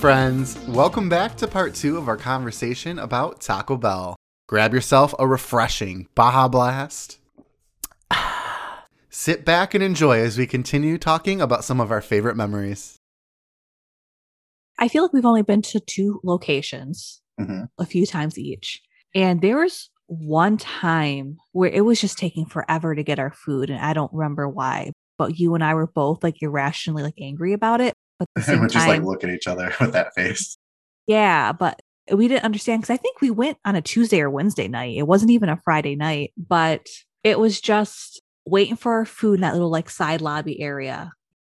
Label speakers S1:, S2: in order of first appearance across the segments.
S1: Hey, friends. Welcome back to part two of our conversation about Taco Bell. Grab yourself a refreshing Baja Blast. Sit back and enjoy as we continue talking about some of our favorite memories.
S2: I feel like we've only been to two locations
S1: Mhm.
S2: a few times each. And there was one time where it was just taking forever to get our food. And I don't remember why, but you and I were both like irrationally like angry about it. But at the
S1: And
S2: same
S1: we just like look at each other with that face.
S2: yeah, but we didn't understand because I think we went on a Tuesday or Wednesday night. It wasn't even a Friday night, but it was just waiting for our food in that little like side lobby area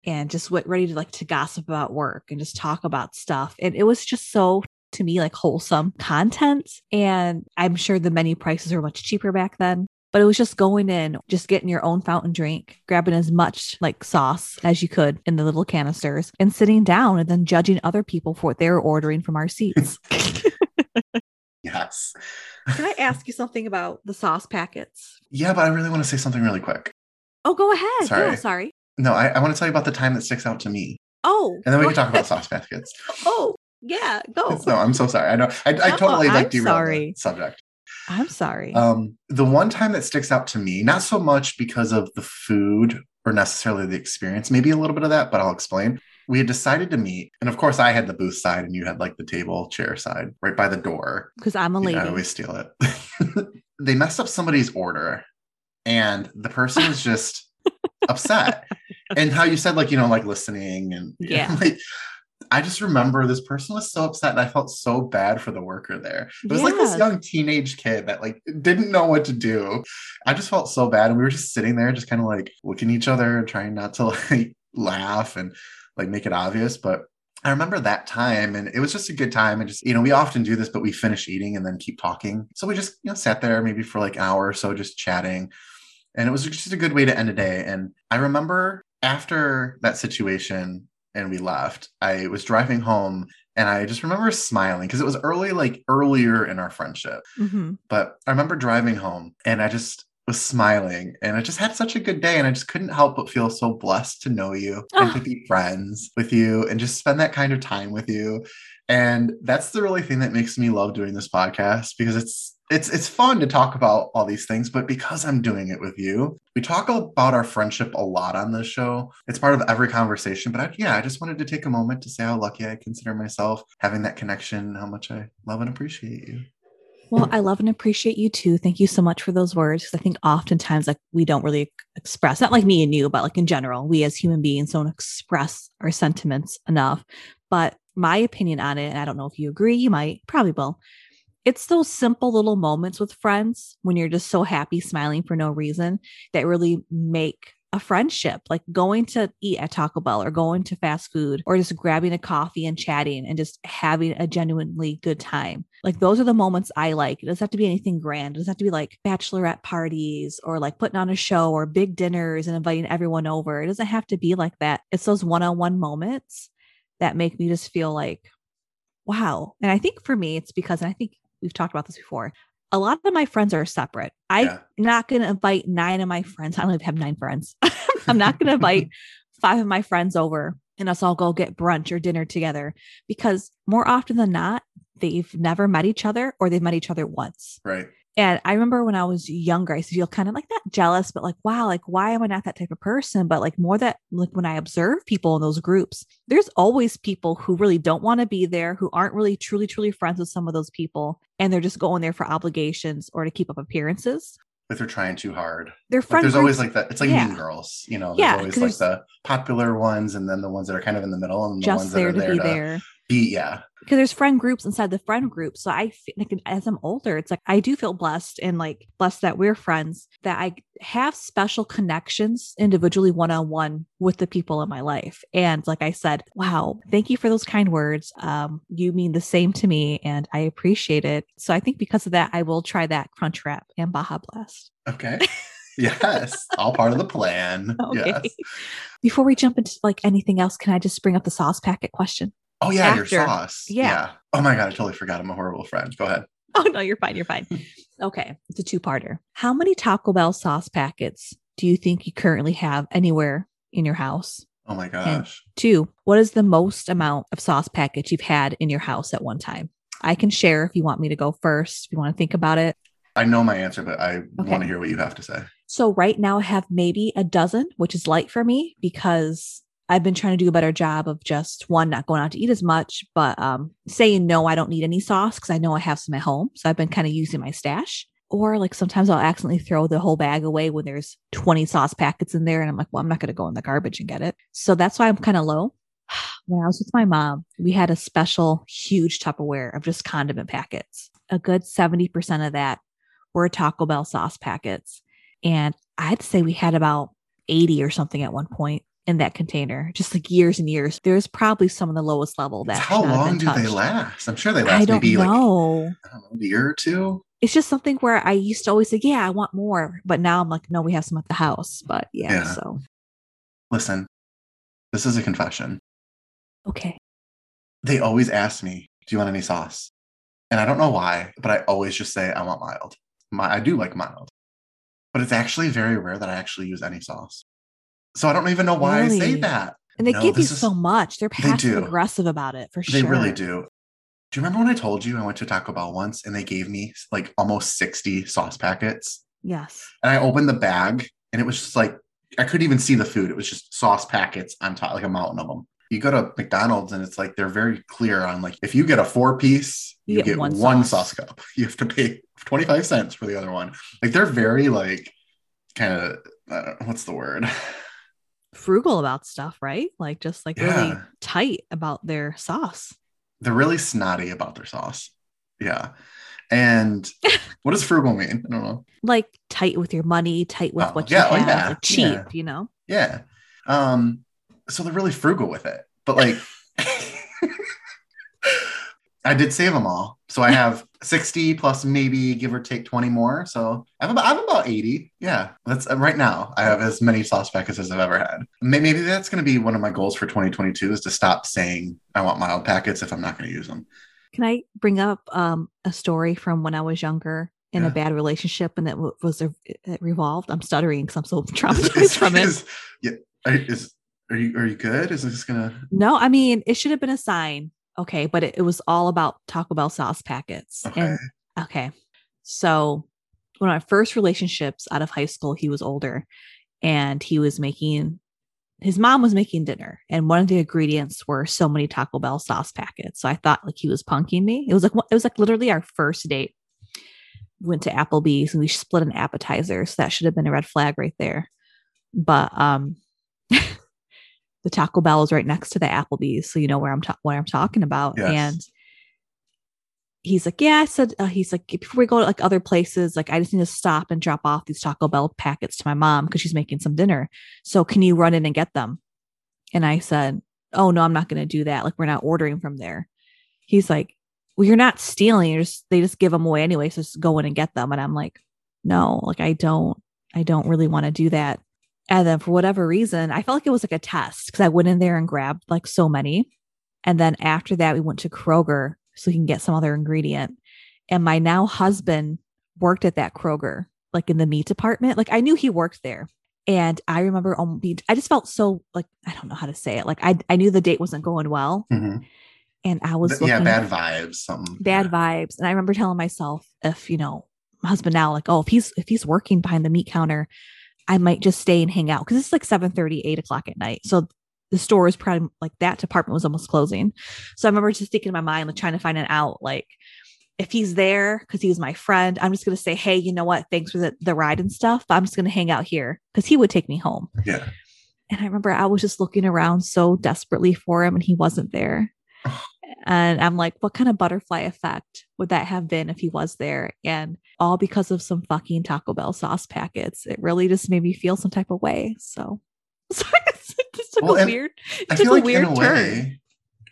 S2: and just went ready to like to gossip about work and just talk about stuff. And it was just so to me like wholesome content. And I'm sure the menu prices were much cheaper back then. But it was just going in, just getting your own fountain drink, grabbing as much like sauce as you could in the little canisters, and sitting down and then judging other people for what they were ordering from our seats.
S1: Yes.
S2: Can I ask you something about the sauce packets?
S1: Yeah, but I really want to say something really quick.
S2: Oh, go ahead. Yeah,
S1: Sorry.
S2: sorry.
S1: No, I, I want to tell you about the time that sticks out to me.
S2: Oh,
S1: And then we
S2: go
S1: can talk about sauce packets.
S2: Oh, yeah, go.
S1: No, I'm so sorry. I know I, I
S2: No,
S1: totally like
S2: I'm
S1: derailed
S2: sorry.
S1: the subject.
S2: I'm sorry.
S1: Um, the one time that sticks out to me, not so much because of the food or necessarily the experience, maybe a little bit of that, but I'll explain. We had decided to meet, and of course, I had the booth side, and you had like the table chair side right by the door.
S2: Because I'm a
S1: You know,
S2: lady.
S1: I always steal it. they messed up somebody's order, and the person was just upset. And how you said, like, you know, like listening, and
S2: Yeah.
S1: like, I just remember this person was so upset, and I felt so bad for the worker there. It was like this young teenage kid that like didn't know what to do. I just felt so bad, and we were just sitting there, just kind of like looking at each other, and trying not to like laugh and like make it obvious, but. I remember that time and it was just a good time. And just, you know, we often do this, but we finish eating and then keep talking. So we just, you know, sat there maybe for like an hour or so, just chatting. And it was just a good way to end a day. And I remember after that situation and we left, I was driving home and I just remember smiling because it was early, like earlier in our friendship.
S2: Mhm.
S1: But I remember driving home and I just was smiling and I just had such a good day and I just couldn't help but feel so blessed to know you and to be friends with you and just spend that kind of time with you. And that's the really thing that makes me love doing this podcast because it's it's it's fun to talk about all these things, but because I'm doing it with you, we talk about our friendship a lot on this show. It's part of every conversation. But I, yeah, I just wanted to take a moment to say how lucky I consider myself having that connection, how much I love and appreciate you.
S2: Well, I love and appreciate you too. Thank you so much for those words. 'cause I think oftentimes like we don't really express, not like me and you, but like in general, we as human beings don't express our sentiments enough. But my opinion on it, and I don't know if you agree, you might, probably will. It's those simple little moments with friends when you're just so happy, smiling for no reason that really make a friendship, like going to eat at Taco Bell or going to fast food or just grabbing a coffee and chatting and just having a genuinely good time. Like those are the moments I like. It doesn't have to be anything grand. It doesn't have to be like bachelorette parties or like putting on a show or big dinners and inviting everyone over. It doesn't have to be like that. It's those one-on-one moments that make me just feel like, wow. And I think for me, it's because, I think we've talked about this before. A lot of my friends are separate. I'm
S1: Yeah.
S2: not going to invite nine of my friends. I don't even have nine friends. I'm not going to invite five of my friends over and us all go get brunch or dinner together because more often than not, they've never met each other or they've met each other once.
S1: Right.
S2: And I remember when I was younger, I used to feel kind of like that jealous, but like, wow, like, why am I not that type of person? But like, more that, like, when I observe people in those groups, there's always people who really don't want to be there, who aren't really truly, truly friends with some of those people. And they're just going there for obligations or to keep up appearances.
S1: If they're trying too hard.
S2: They're
S1: Like
S2: friend
S1: there's always like that. It's like
S2: Yeah.
S1: mean girls, you know, there's
S2: Yeah,
S1: always like the popular ones and then the ones that are kind of in the middle and the ones
S2: just
S1: that
S2: there
S1: are
S2: to
S1: there
S2: be
S1: to
S2: there.
S1: Yeah.
S2: because there's friend groups inside the friend group. So I feel like as I'm older, it's like I do feel blessed and like blessed that we're friends, that I have special connections individually one on one with the people in my life. And like I said, wow, thank you for those kind words. Um, you mean the same to me and I appreciate it. So I think because of that, I will try that crunch wrap and Baja Blast.
S1: Okay. yes. All part of the plan.
S2: Okay.
S1: Yes.
S2: Before we jump into like anything else, can I just bring up the sauce packet question?
S1: Oh yeah, your sauce.
S2: Yeah.
S1: Oh my god, I totally forgot. I'm a horrible friend. Go ahead.
S2: Oh no, you're fine. You're fine. Okay, it's a two-parter. How many Taco Bell sauce packets do you think you currently have anywhere in your house?
S1: Oh my gosh.
S2: Two, what is the most amount of sauce packets you've had in your house at one time? I can share if you want me to go first, if you want to think about it.
S1: I know my answer, but I
S2: Okay.
S1: want to hear what you have to say.
S2: So right now I have maybe a dozen, which is light for me because I've been trying to do a better job of just one, not going out to eat as much, but um, saying no, I don't need any sauce because I know I have some at home. So I've been kind of using my stash. Or like sometimes I'll accidentally throw the whole bag away when there's 20 sauce packets in there. And I'm like, well, I'm not going to go in the garbage and get it. So that's why I'm kind of low. When I was with my mom, we had a special huge Tupperware of just condiment packets. A good 70% of that were Taco Bell sauce packets. And I'd say we had about 80 or something at one point in that container, just like years and years. There's probably some of the lowest level that.
S1: How
S2: should not have
S1: long do they last? I'm sure they
S2: I
S1: last
S2: don't
S1: maybe like. I don't know, a year or two.
S2: it's just something where I used to always say, Yeah, I want more. But now I'm like, No, we have some at the house. But yeah,
S1: Yeah.
S2: so
S1: Listen, this is a confession.
S2: okay.
S1: They always ask me, "Do you want any sauce?" And I don't know why, but I always just say I want mild. My, I do like mild, but it's actually very rare that I actually use any sauce. So I don't even know why I say that.
S2: And they
S1: No,
S2: give you
S1: is-
S2: so much. They're passive
S1: do.
S2: aggressive about it for
S1: They
S2: sure.
S1: They really do. Do you remember when I told you I went to Taco Bell once and they gave me like almost 60 sauce packets?
S2: Yes.
S1: And I opened the bag and it was just like, I couldn't even see the food. It was just sauce packets on top, like a mountain of them. You go to McDonald's and it's like they're very clear on like if you get a four piece, you, get, one,
S2: sauce.
S1: sauce cup. You have to pay 25 cents for the other one. Like they're very like kind of uh, what's the word?
S2: Frugal about stuff, right? Like just like really tight about their sauce.
S1: They're really snotty about their sauce. Yeah. And what does frugal mean? I don't know.
S2: Like tight with your money, tight with
S1: Oh,
S2: what
S1: yeah,
S2: you
S1: oh,
S2: have,
S1: yeah,
S2: like cheap,
S1: yeah.
S2: you know?
S1: Yeah. Um, so they're really frugal with it. But like I did save them all. So I have 60 plus maybe give or take 20 more. So I have about, I have about 80. Yeah. That's uh, right now. I have as many sauce packets as I've ever had. May- Maybe that's going to be one of my goals for 2022 is to stop saying I want mild packets if I'm not going to use them.
S2: Can I bring up um, a story from when I was younger in
S1: Yeah.
S2: a bad relationship and it w- was a, it revolved? I'm stuttering because I'm so traumatized
S1: is,
S2: from it.
S1: is- yeah. Is, are you, are you good? Is this going to,
S2: No, I mean, it should have been a sign. Okay. But it, it was all about Taco Bell sauce packets.
S1: okay.
S2: And okay. So, one of my first relationships out of high school, he was older and he was making his mom was making dinner and one of the ingredients were so many Taco Bell sauce packets. So I thought like he was punking me. It was like it was like literally our first date. Went to Applebee's and we split an appetizer. So that should have been a red flag right there. But um the Taco Bell is right next to the Applebee's, so you know where I'm ta- what I'm talking about.
S1: Yes.
S2: And he's like, "Yeah," I said, uh, "He's like, before we go to like other places, like I just need to stop and drop off these Taco Bell packets to my mom because she's making some dinner. So can you run in and get them?" And I said, "Oh no, I'm not going to do that. Like we're not ordering from there." He's like, "Well, you're not stealing. You're just they just give them away anyway. So just go in and get them." And I'm like, "No, like I don't, I don't really want to do that." And then for whatever reason, I felt like it was like a test because I went in there and grabbed like so many. And then after that, we went to Kroger so we can get some other ingredient. And my now husband worked at that Kroger, like in the meat department. Like I knew he worked there. And I remember I just felt so like, I don't know how to say it. Like I, I knew the date wasn't going well.
S1: Mhm.
S2: And I was
S1: yeah, bad vibes. Something.
S2: bad
S1: yeah.
S2: vibes. And I remember telling myself, if you know, my husband now, like, oh, if he's if he's working behind the meat counter, I might just stay and hang out because it's like 7 30, 8 o'clock at night. So the store is probably like that department was almost closing. So I remember just thinking in my mind, like trying to find an out, like if he's there because he was my friend, I'm just gonna say, hey, you know what? Thanks for the, the ride and stuff. But I'm just gonna hang out here because he would take me home.
S1: Yeah.
S2: And I remember I was just looking around so desperately for him and he wasn't there. And I'm like, what kind of butterfly effect would that have been if he was there? And all because of some fucking Taco Bell sauce packets. It really just made me feel some type of way. So sorry, this took
S1: Well,
S2: a weird, it
S1: I
S2: took
S1: feel
S2: a
S1: like
S2: weird
S1: in a
S2: turn.
S1: way,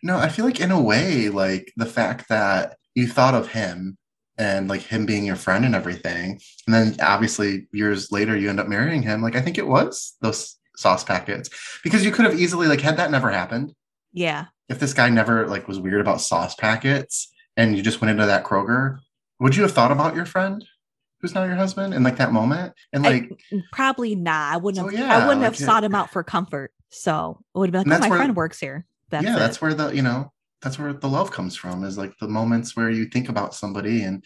S1: no, I feel like in a way, like the fact that you thought of him and like him being your friend and everything, and then obviously years later you end up marrying him. Like I think it was those sauce packets because you could have easily like had that never happened
S2: Yeah.
S1: If this guy never like was weird about sauce packets and you just went into that Kroger, would you have thought about your friend who's now your husband in like that moment? And like
S2: I, probably not. I wouldn't
S1: So,
S2: have
S1: yeah,
S2: I wouldn't
S1: like
S2: have
S1: it-
S2: sought him out for comfort. So it would have been like, oh, my
S1: where-
S2: friend works here. That's
S1: yeah,
S2: it.
S1: that's where the you know that's where the love comes from is like the moments where you think about somebody and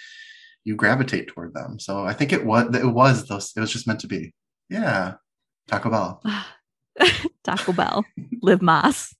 S1: you gravitate toward them. So I think it was it was those it was just meant to be. Yeah, Taco Bell.
S2: Taco Bell, Live Más.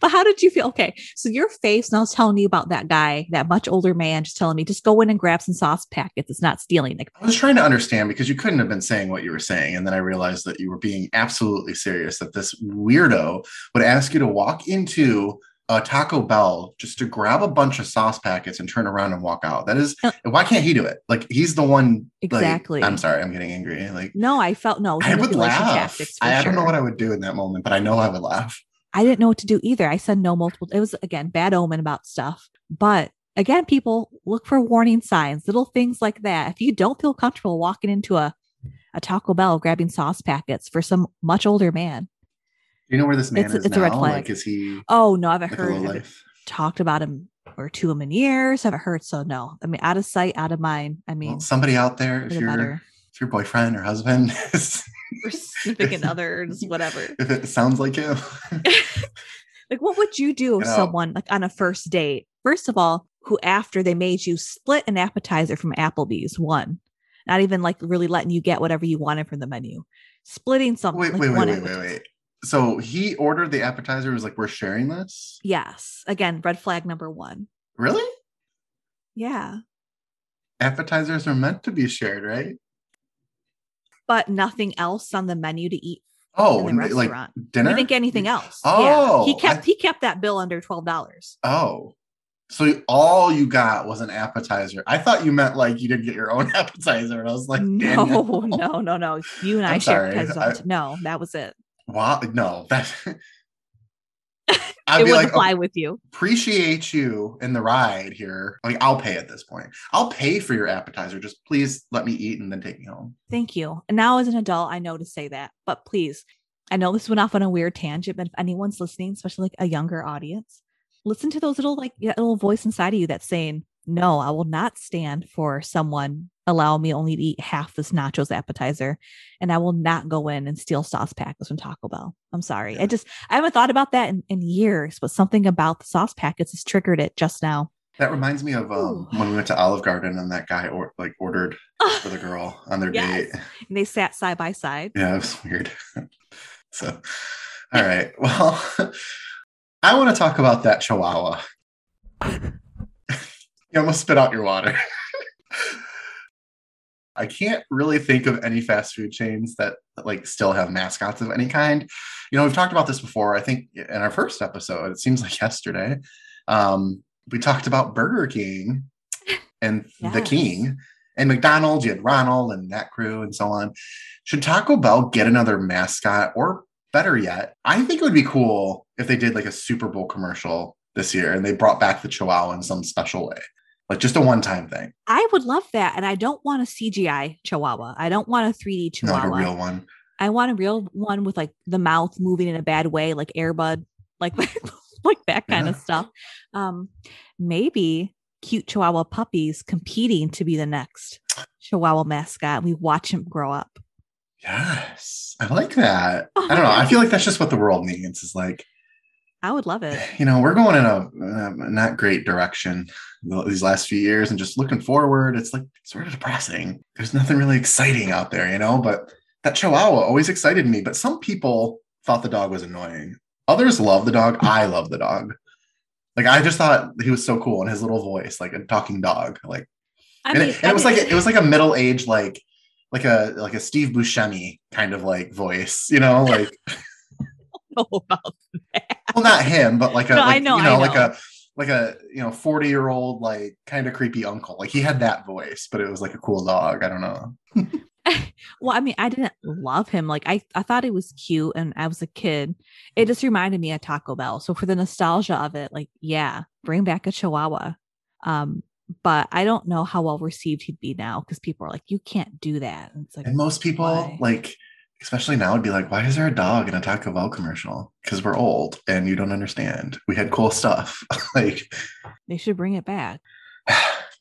S2: But how did you feel? Okay, so your face, and I was telling you about that guy, that much older man, just telling me, just go in and grab some sauce packets. It's not stealing. Like,
S1: I was trying to understand because you couldn't have been saying what you were saying, and then I realized that you were being absolutely serious. That this weirdo would ask you to walk into a Taco Bell just to grab a bunch of sauce packets and turn around and walk out. That is, why can't he do it? Like he's the one. like-
S2: Exactly.
S1: I'm sorry, I'm getting angry. Like
S2: no, I felt no.
S1: I would laugh. I, I don't know what I would do in that moment, but I know I would laugh.
S2: I didn't know what to do either. I said no multiple. It was again bad omen about stuff. But again, people look for warning signs, little things like that. If you don't feel comfortable walking into a a Taco Bell grabbing sauce packets for some much older man,
S1: Do you know where this man
S2: It's-
S1: is
S2: it's
S1: now?
S2: a red flag.
S1: Like, is he
S2: oh no, I haven't
S1: like
S2: heard.
S1: low
S2: I haven't
S1: life?
S2: talked about him or to him in years. I haven't heard. So no, I mean, out of sight, out of mind. I mean,
S1: Well, somebody out there, if you're
S2: better.
S1: if your boyfriend or husband is,
S2: For significant others, whatever.
S1: if it sounds like him,
S2: like what would you do if
S1: You know-
S2: someone like on a first date first of all who after they made you split an appetizer from applebee's one not even like really letting you get whatever you wanted from the menu splitting something
S1: wait,
S2: like
S1: wait, wait, wait, wait, wait. So he ordered the appetizer. Was like, we're sharing this.
S2: yes again red flag number one
S1: Really?
S2: yeah
S1: Appetizers are meant to be shared, right?
S2: But nothing else on the menu to eat
S1: Oh,
S2: in the
S1: n- like dinner.
S2: didn't get anything else.
S1: Oh,
S2: yeah he kept
S1: I-
S2: he kept that bill under $12
S1: Oh, so all you got was an appetizer. I thought you meant like you didn't get your own appetizer, and I was like,
S2: no no no no. You and i
S1: I'm
S2: shared
S1: sorry, I-
S2: no that was it.
S1: Wow, no, that. I'd
S2: it
S1: be like,
S2: apply with you
S1: appreciate you in the ride here. Like, I'll pay at this point. I'll pay for your appetizer. Just please let me eat and then take me home.
S2: Thank you. And now, as an adult, I know to say that. But please, I know this went off on a weird tangent, but if anyone's listening, especially like a younger audience, listen to those little like little voice inside of you that's saying, "No, I will not stand for someone allow me only to eat half this nachos appetizer, and I will not go in and steal sauce packets from Taco Bell." I'm sorry. I just I haven't thought about that in, in years, but something about the sauce packets has triggered it just now.
S1: That reminds me of um, when we went to Olive Garden and that guy or like ordered for the girl on their
S2: Yes.
S1: date.
S2: And they sat side by side.
S1: Yeah, it was weird. so, all right. Well, I want to talk about that Chihuahua. you almost spit out your water. I can't really think of any fast food chains that like still have mascots of any kind. You know, we've talked about this before. I think in our first episode, it seems like yesterday, um, we talked about Burger King and the King and McDonald's. You had Ronald and that crew and so on. Should Taco Bell get another mascot, or better yet, I think it would be cool if they did like a Super Bowl commercial this year and they brought back the Chihuahua in some special way, like just a one-time thing,
S2: I would love that. And I don't want a CGI chihuahua. I don't want a 3D
S1: not like
S2: chihuahua.
S1: a real one.
S2: I want a real one with like the mouth moving in a bad way, like Air Bud, like like that kind of stuff. Um, maybe cute chihuahua puppies competing to be the next chihuahua mascot. We watch him grow up.
S1: Yes, I like that. I don't know. I feel like that's just what the world needs. Is like
S2: I would love it.
S1: you know we're going in a, uh not great direction these last few years, and just looking forward, it's like sort of depressing. There's nothing really exciting out there, you know. But that Chihuahua always excited me. But some people thought the dog was annoying. Others love the dog. I love the dog. Like I just thought he was so cool and his little voice, like a talking dog. Like
S2: I
S1: and, it, and it was like it was like a middle aged like like a like a Steve Buscemi kind of like voice, you know, like
S2: know about that.
S1: well not him, but like a
S2: No, I know,
S1: you know,
S2: I
S1: like a like a you know 40 year old like kind of creepy uncle. Like he had that voice, but it was like a cool dog. I don't know.
S2: Well, I mean, I didn't love him. Like I, I thought he was cute, and I was a kid. It just reminded me of Taco Bell. So for the nostalgia of it, like, yeah, bring back a Chihuahua. Um, but I don't know how well received he'd be now because people are like, you can't do that. And it's like,
S1: And most people
S2: why?
S1: like especially now I'd be like, why is there a dog in a Taco Bell commercial? Because we're old and you don't understand. We had cool stuff. like
S2: they should bring it back.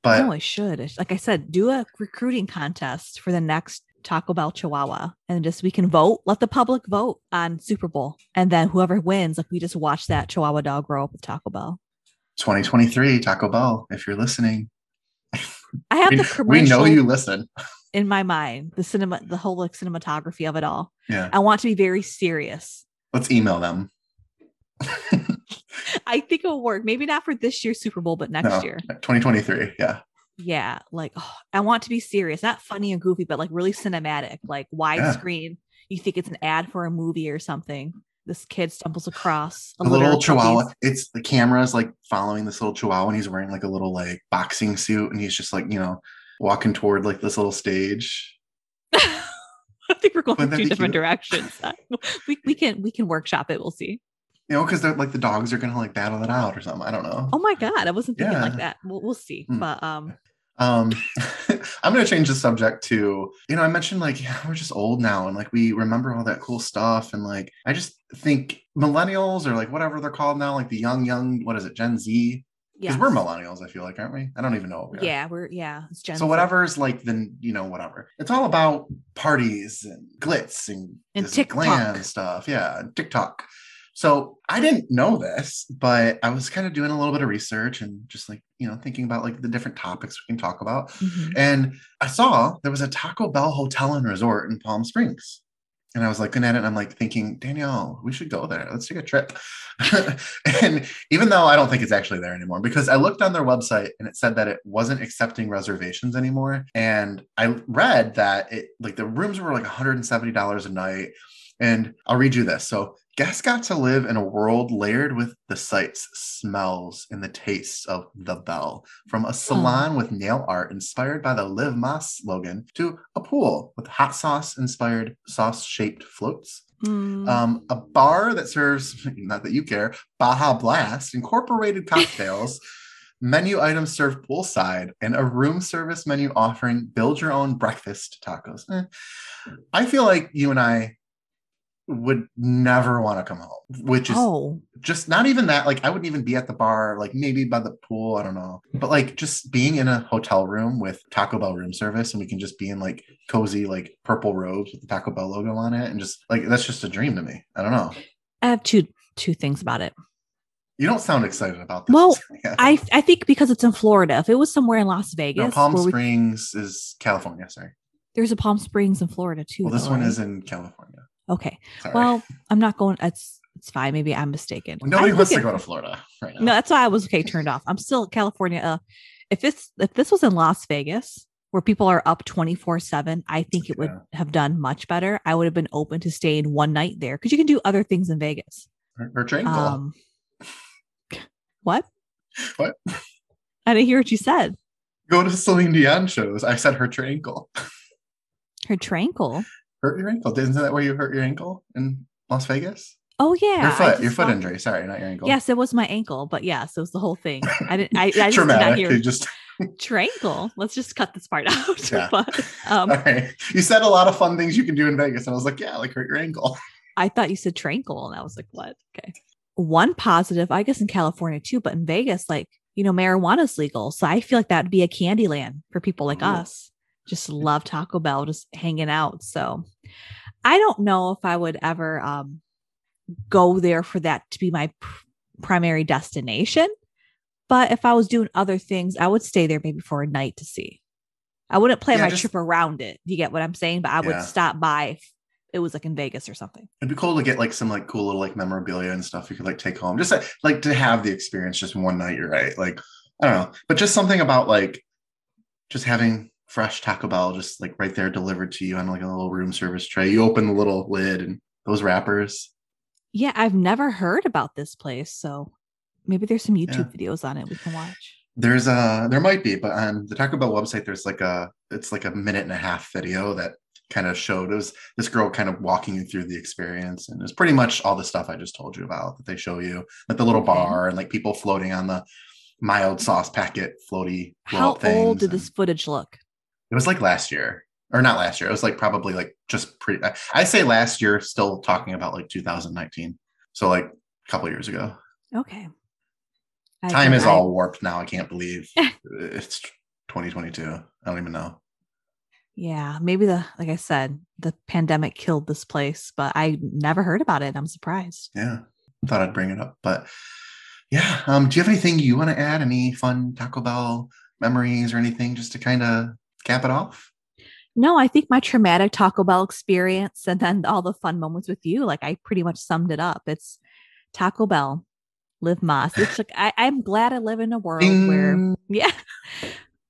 S1: But
S2: no, I should. Like I said, do a recruiting contest for the next Taco Bell Chihuahua and just we can vote. Let the public vote on Super Bowl. And then whoever wins, like we just watch that Chihuahua dog grow up with Taco Bell.
S1: 2023 Taco Bell, if you're listening,
S2: I have
S1: we,
S2: the commercial.
S1: we know you listen.
S2: in my mind, the cinema, the whole like cinematography of it all.
S1: Yeah,
S2: I want to be very serious.
S1: let's email them.
S2: I think it'll work. Maybe not for this year's Super Bowl, but next
S1: No.
S2: year.
S1: 2023. Yeah,
S2: Yeah. Like, oh, I want to be serious, not funny and goofy, but like really cinematic, like widescreen. You think it's an ad for a movie or something. This kid stumbles across a litter
S1: little chihuahua.
S2: puppies.
S1: It's the camera's like following this little chihuahua, and he's wearing like a little like boxing suit, and he's just like you know walking toward like this little stage.
S2: I think we're going two different
S1: cute?
S2: directions. we, we can we can workshop it. We'll see.
S1: You know, because they're like the dogs are gonna like battle it out or something. I don't know.
S2: Oh my god, I wasn't thinking like that. We'll, we'll see.
S1: Hmm.
S2: But um,
S1: Um, I'm gonna change the subject to you know I mentioned like yeah, we're just old now and like we remember all that cool stuff and like I just think millennials or like whatever they're called now like the young young what is it Gen Z because
S2: yeah,
S1: we're millennials I feel like aren't we I don't even know what we are.
S2: Yeah, we're yeah. It's Gen
S1: So whatever's like the you know whatever it's all about parties and glitz and
S2: And TikTok.
S1: glam stuff yeah and TikTok. So I didn't know this, but I was kind of doing a little bit of research and just like you know thinking about like the different topics we can talk about.
S2: Mhm.
S1: And I saw there was a Taco Bell hotel and resort in Palm Springs. And I was looking at it and I'm like thinking, Danielle, we should go there. Let's take a trip. and even though I don't think it's actually there anymore, because I looked on their website and it said that it wasn't accepting reservations anymore. And I read that it like the rooms were like $170 a night. And I'll read you this. So guests got to live in a world layered with the sights, smells, and the tastes of the bell. From a salon with nail art inspired by the Live Mas slogan to a pool with hot sauce inspired sauce shaped floats.
S2: Mm.
S1: Um, a bar that serves, not that you care, Baja Blast, incorporated cocktails, menu items served poolside, and a room service menu offering build your own breakfast tacos. Eh. I feel like you and I would never want to come home, which is
S2: oh,
S1: just not even that. Like, I wouldn't even be at the bar, like maybe by the pool. I don't know. But like, just being in a hotel room with Taco Bell room service, and we can just be in like cozy, like purple robes with the Taco Bell logo on it, and just like that's just a dream to me. I don't know.
S2: I have two two things about it.
S1: You don't sound excited about this.
S2: Well,
S1: Yeah.
S2: I I think because it's in Florida. If it was somewhere in Las Vegas,
S1: no, Palm
S2: where we-
S1: Springs is California. Sorry.
S2: there's a Palm Springs in Florida too.
S1: Well, this
S2: though,
S1: one
S2: right?
S1: is in California.
S2: Okay.
S1: Sorry.
S2: Well, I'm not going. It's it's fine. Maybe I'm mistaken.
S1: nobody
S2: I
S1: wants to go to Florida right now.
S2: No, that's why I was okay turned off. I'm still California. Uh, if it's if this was in Las Vegas where people are up 24 7, I think it would
S1: Yeah.
S2: have done much better. I would have been open to staying one night there because you can do other things in Vegas.
S1: Her, her train.
S2: Um, what?
S1: What?
S2: I didn't hear what you said.
S1: Go to Celine Dion shows. I said her ankle.
S2: Her tranquil.
S1: Hurt your ankle. Isn't that where you hurt your ankle in Las Vegas?
S2: Oh yeah,
S1: your foot. Your foot injury. Sorry, not your ankle.
S2: Yes, it was my ankle, but yes, it was the whole thing. I didn't. I, I just did not hear
S1: just
S2: tranquil. Let's just cut this part out.
S1: Yeah.
S2: but um,
S1: all right. You said a lot of fun things you can do in Vegas, and I was like, yeah, like hurt your ankle.
S2: I thought you said tranquil, and I was like, what? Okay. One positive, I guess in California too, but in Vegas, like, you know, marijuana's legal. So I feel like that would be a candy land for people like
S1: Ooh.
S2: us. Just love Taco Bell, just hanging out. So I don't know if I would ever um, go there for that to be my pr- primary destination. But if I was doing other things, I would stay there maybe for a night to see. I wouldn't plan
S1: Yeah,
S2: my
S1: just-
S2: trip around it. You get what I'm saying? But I would
S1: Yeah.
S2: stop by if it was like in Vegas or something.
S1: It'd be cool to get like some like cool little like memorabilia and stuff you could like take home. Just like, like to have the experience just one night. You're right. Like I don't know, but just something about like just having fresh Taco Bell just like right there delivered to you on like a little room service tray. You open the little lid and those wrappers.
S2: Yeah, I've never heard about this place, so maybe there's some YouTube videos on it we can watch.
S1: There's a there might be, but on the Taco Bell website, there's like a it's like a minute and a half video that kind of showed it was this girl kind of walking you through the experience, and it's pretty much all the stuff I just told you about that they show you, like the little bar and like people floating on the mild sauce packet floaty
S2: How
S1: things.
S2: old did
S1: and-
S2: this footage look?
S1: It was like last year, or not last year. It was like probably like just pretty. I- I say last year, still talking about like 2019, so like a couple years ago.
S2: Okay. I
S1: Time is
S2: I-
S1: all warped now. I can't believe it's 2022. I don't even know.
S2: Yeah, maybe the like I said, the pandemic killed this place, but I never heard about it. I'm surprised.
S1: Yeah, thought I'd bring it up, but yeah. Um, do you have anything you want to add? Any fun Taco Bell memories or anything, just to kind of cap it off?
S2: No, I think my traumatic Taco Bell experience and then all the fun moments with you, like I pretty much summed it up. It's Taco Bell, live Más. It's like I, I'm glad I live in a world
S1: Ding.
S2: where yeah.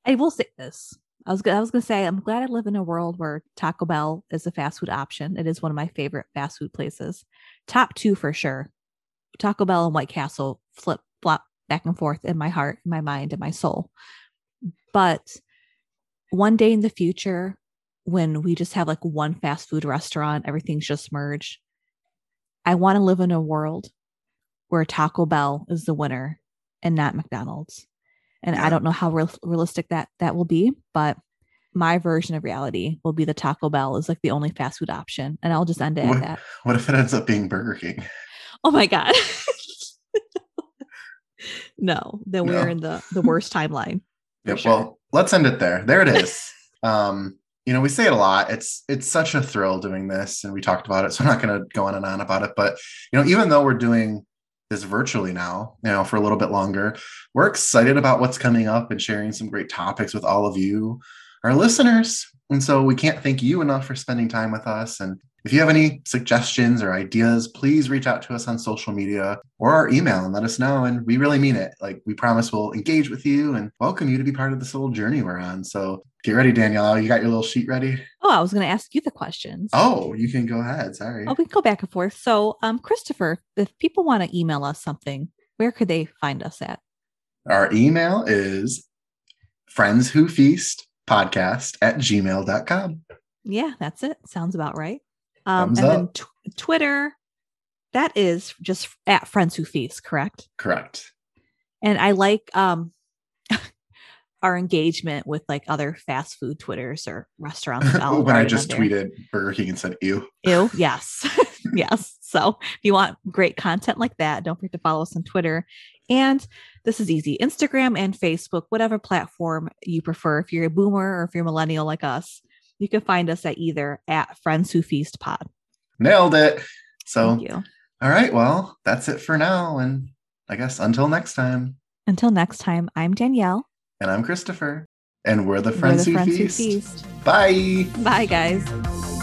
S2: I will say this. I was I was gonna say I'm glad I live in a world where Taco Bell is a fast food option. It is one of my favorite fast food places. Top two for sure. Taco Bell and White Castle flip flop back and forth in my heart, in my mind, and my soul. But one day in the future, when we just have like one fast food restaurant, everything's just merged. I want to live in a world where Taco Bell is the winner and not McDonald's. And
S1: Yeah.
S2: I don't know how real, realistic that that will be, but my version of reality will be the Taco Bell is like the only fast food option, and I'll just end it
S1: What-
S2: at that.
S1: What if it ends up being Burger King?
S2: Oh my god. no, then we're in the the worst timeline.
S1: Yep.
S2: sure.
S1: Well, let's end it there. There it is. um, you know, we say it a lot. It's it's such a thrill doing this, and we talked about it, so I'm not going to go on and on about it. But you know, even though we're doing this virtually now, you know, for a little bit longer, we're excited about what's coming up and sharing some great topics with all of you, our listeners. And so we can't thank you enough for spending time with us. And if you have any suggestions or ideas, please reach out to us on social media or our email and let us know. And we really mean it. Like we promise we'll engage with you and welcome you to be part of this little journey we're on. So get ready, Danielle. You got your little sheet ready?
S2: Oh, I was going to ask you the questions.
S1: Oh, you can go ahead. Sorry.
S2: Oh, we can go back and forth. So, um, Christopher, if people want to email us something, where could they find us at?
S1: Our email is friends who feast podcast at gmail.com.
S2: Yeah, that's it. Sounds about right. Um,
S1: Thumbs
S2: and then
S1: up.
S2: tw- Twitter, that is just at Friends Who Feast, correct?
S1: Correct.
S2: And I like um our engagement with like other fast food Twitters or restaurants.
S1: When I just tweeted Burger King and said ew.
S2: Ew, yes. yes. So if you want great content like that, don't forget to follow us on Twitter. And this is easy Instagram and Facebook, whatever platform you prefer. If you're a boomer or if you're a millennial like us, you can find us at either at Friends Who Feast Pod.
S1: Nailed it. So,
S2: Thank you.
S1: all right. Well, that's it for now. And I guess until next time.
S2: Until next time, I'm Danielle.
S1: And I'm Christopher. And we're the
S2: We're
S1: Friends,
S2: the
S1: who,
S2: Friends
S1: feast.
S2: Who Feast.
S1: Bye.
S2: Bye, guys.